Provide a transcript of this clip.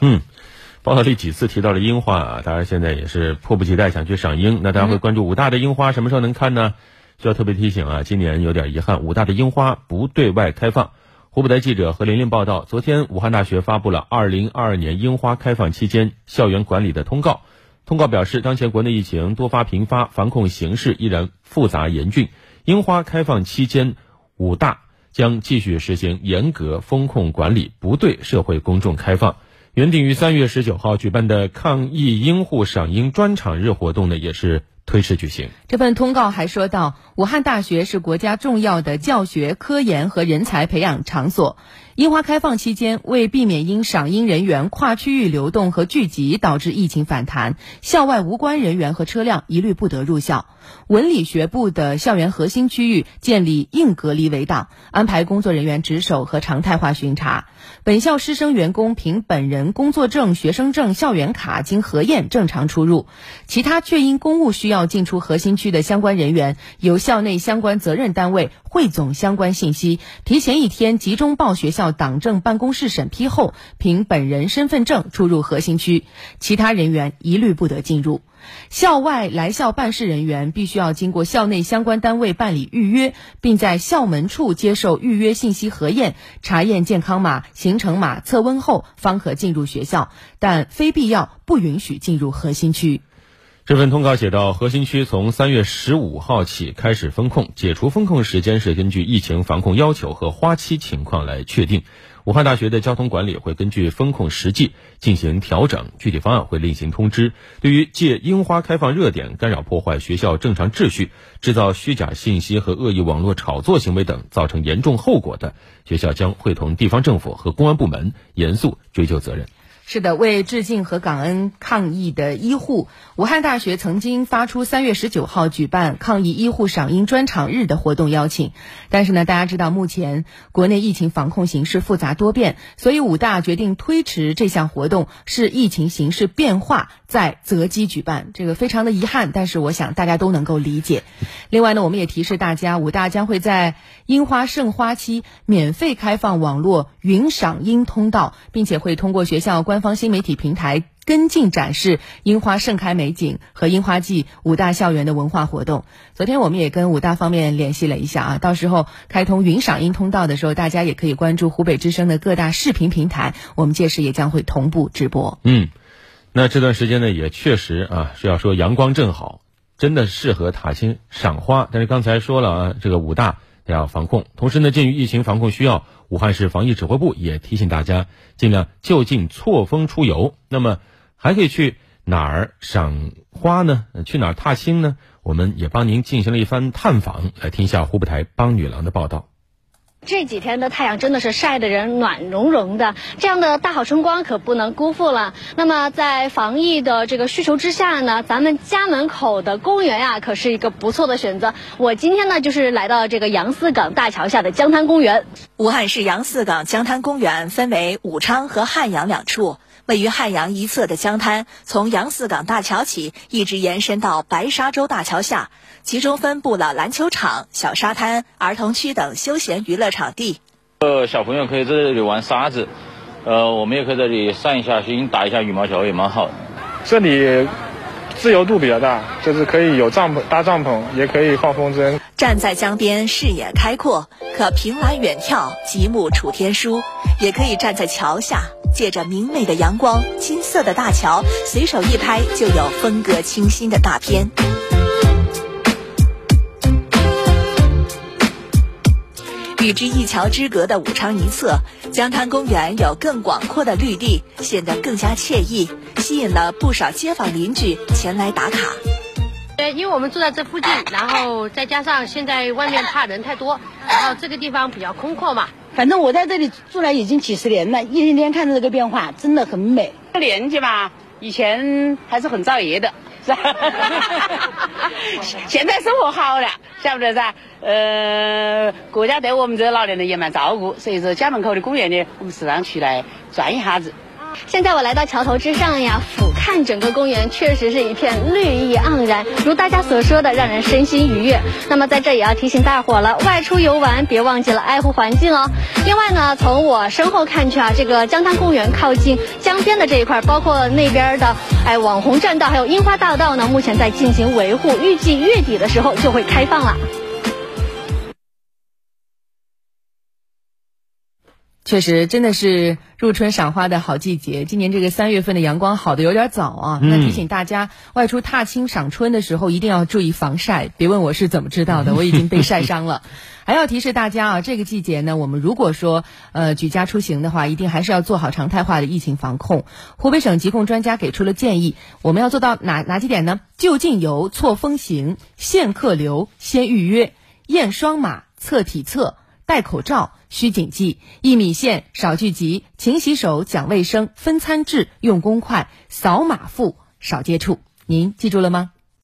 嗯，报道里几次提到了樱花啊，大家现在也是迫不及待想去赏樱。那大家会关注武大的樱花什么时候能看呢？需要特别提醒啊，今年有点遗憾，武大的樱花不对外开放。湖北台记者何琳琳报道，昨天武汉大学发布了二零二二年樱花开放期间校园管理的通告。通告表示，当前国内疫情多发频发，防控形势依然复杂严峻。樱花开放期间，武大将继续实行严格风控管理，不对社会公众开放。原定于三月十九号举办的抗疫樱护赏樱专场日活动呢，也是推迟举行。这份通告还说到，武汉大学是国家重要的教学、科研和人才培养场所。樱花开放期间，为避免因赏樱人员跨区域流动和聚集导致疫情反弹，校外无关人员和车辆一律不得入校。文理学部的校园核心区域建立硬隔离围挡，安排工作人员值守和常态化巡查。本校师生员工凭本人工作证、学生证、校园卡经核验正常出入。其他确因公务需要进出核心区的相关人员，由校内相关责任单位汇总相关信息，提前一天集中报学校党政办公室审批后，凭本人身份证出入核心区。其他人员一律不得进入。校外来校办事人员必须要经过校内相关单位办理预约，并在校门处接受预约信息核验、查验健康码、行程码、测温后，方可进入学校，但非必要不允许进入核心区。这份通告写道：核心区从三月十五号起开始封控，解除封控时间是根据疫情防控要求和花期情况来确定。武汉大学的交通管理会根据风控实际进行调整，具体方案会另行通知。对于借樱花开放热点干扰破坏学校正常秩序、制造虚假信息和恶意网络炒作行为等，造成严重后果的，学校将会同地方政府和公安部门严肃追究责任。是的，为致敬和感恩抗疫的医护，武汉大学曾经发出三月十九号举办抗疫医护赏樱专场日的活动邀请。但是呢，大家知道目前国内疫情防控形势复杂多变，所以武大决定推迟这项活动，是疫情形势变化在择机举办，这个非常的遗憾。但是我想大家都能够理解。另外呢，我们也提示大家，武大将会在樱花盛花期免费开放网络云赏樱通道，并且会通过学校官。官方新媒体平台跟进展示樱花盛开美景和樱花季五大校园的文化活动。昨天我们也跟武大方面联系了一下啊，到时候开通云赏樱通道的时候，大家也可以关注湖北之声的各大视频平台，我们届时也将会同步直播。嗯，那这段时间呢，也确实啊是要说阳光正好，真的适合踏青赏花。但是刚才说了啊，这个武大要防控，同时呢，鉴于疫情防控需要。武汉市防疫指挥部也提醒大家，尽量就近错峰出游。那么，还可以去哪儿赏花呢？去哪儿踏青呢？我们也帮您进行了一番探访，来听一下湖北台帮女郎的报道。这几天的太阳真的是晒的人暖融融的，这样的大好春光可不能辜负了。那么在防疫的这个需求之下呢，咱们家门口的公园呀，可是一个不错的选择。我今天呢，就是来到这个杨泗港大桥下的江滩公园。武汉市杨泗港江滩公园分为武昌和汉阳两处。位于汉阳一侧的江滩，从杨泗港大桥起，一直延伸到白沙洲大桥下，其中分布了篮球场、小沙滩、儿童区等休闲娱乐场地。呃，小朋友可以在这里玩沙子，呃，我们也可以在这里散一下心，打一下羽毛球，也蛮好的。这里自由度比较大，就是可以有帐篷搭帐篷，也可以放风筝。站在江边，视野开阔，可凭栏远眺，极目楚天舒；也可以站在桥下。借着明媚的阳光，金色的大桥，随手一拍就有风格清新的大片。与之一桥之隔的武昌一侧，江滩公园有更广阔的绿地，显得更加惬意，吸引了不少街坊邻居前来打卡。对，因为我们住在这附近，然后再加上现在外面怕人太多，然后这个地方比较空阔嘛。反正我在这里住了已经几十年了，一天天看着这个变化，真的很美。这年纪嘛，以前还是很造业的，是吧？现在生活好了，晓不得噻？呃，国家对我们这老年人也蛮照顾，所以说家门口的公园呢，我们时常去来转一下子。现在我来到桥头之上呀，俯瞰。看整个公园确实是一片绿意盎然，如大家所说的，让人身心愉悦。那么在这也要提醒大伙了，外出游玩别忘记了爱护环境哦。另外呢，从我身后看去啊，这个江滩公园靠近江边的这一块，包括那边的哎网红栈道，还有樱花大道呢，目前在进行维护，预计月底的时候就会开放了。确实，真的是入春赏花的好季节。今年这个三月份的阳光好的有点早啊，那提醒大家外出踏青赏春的时候一定要注意防晒。别问我是怎么知道的，我已经被晒伤了。还要提示大家啊，这个季节呢，我们如果说呃举家出行的话，一定还是要做好常态化的疫情防控。湖北省疾控专家给出了建议，我们要做到哪哪几点呢？就近游、错峰行、限客流、先预约、验双码、测体测。戴口罩，需谨记：一米线，少聚集，勤洗手，讲卫生，分餐制，用公筷，扫码付，少接触。您记住了吗？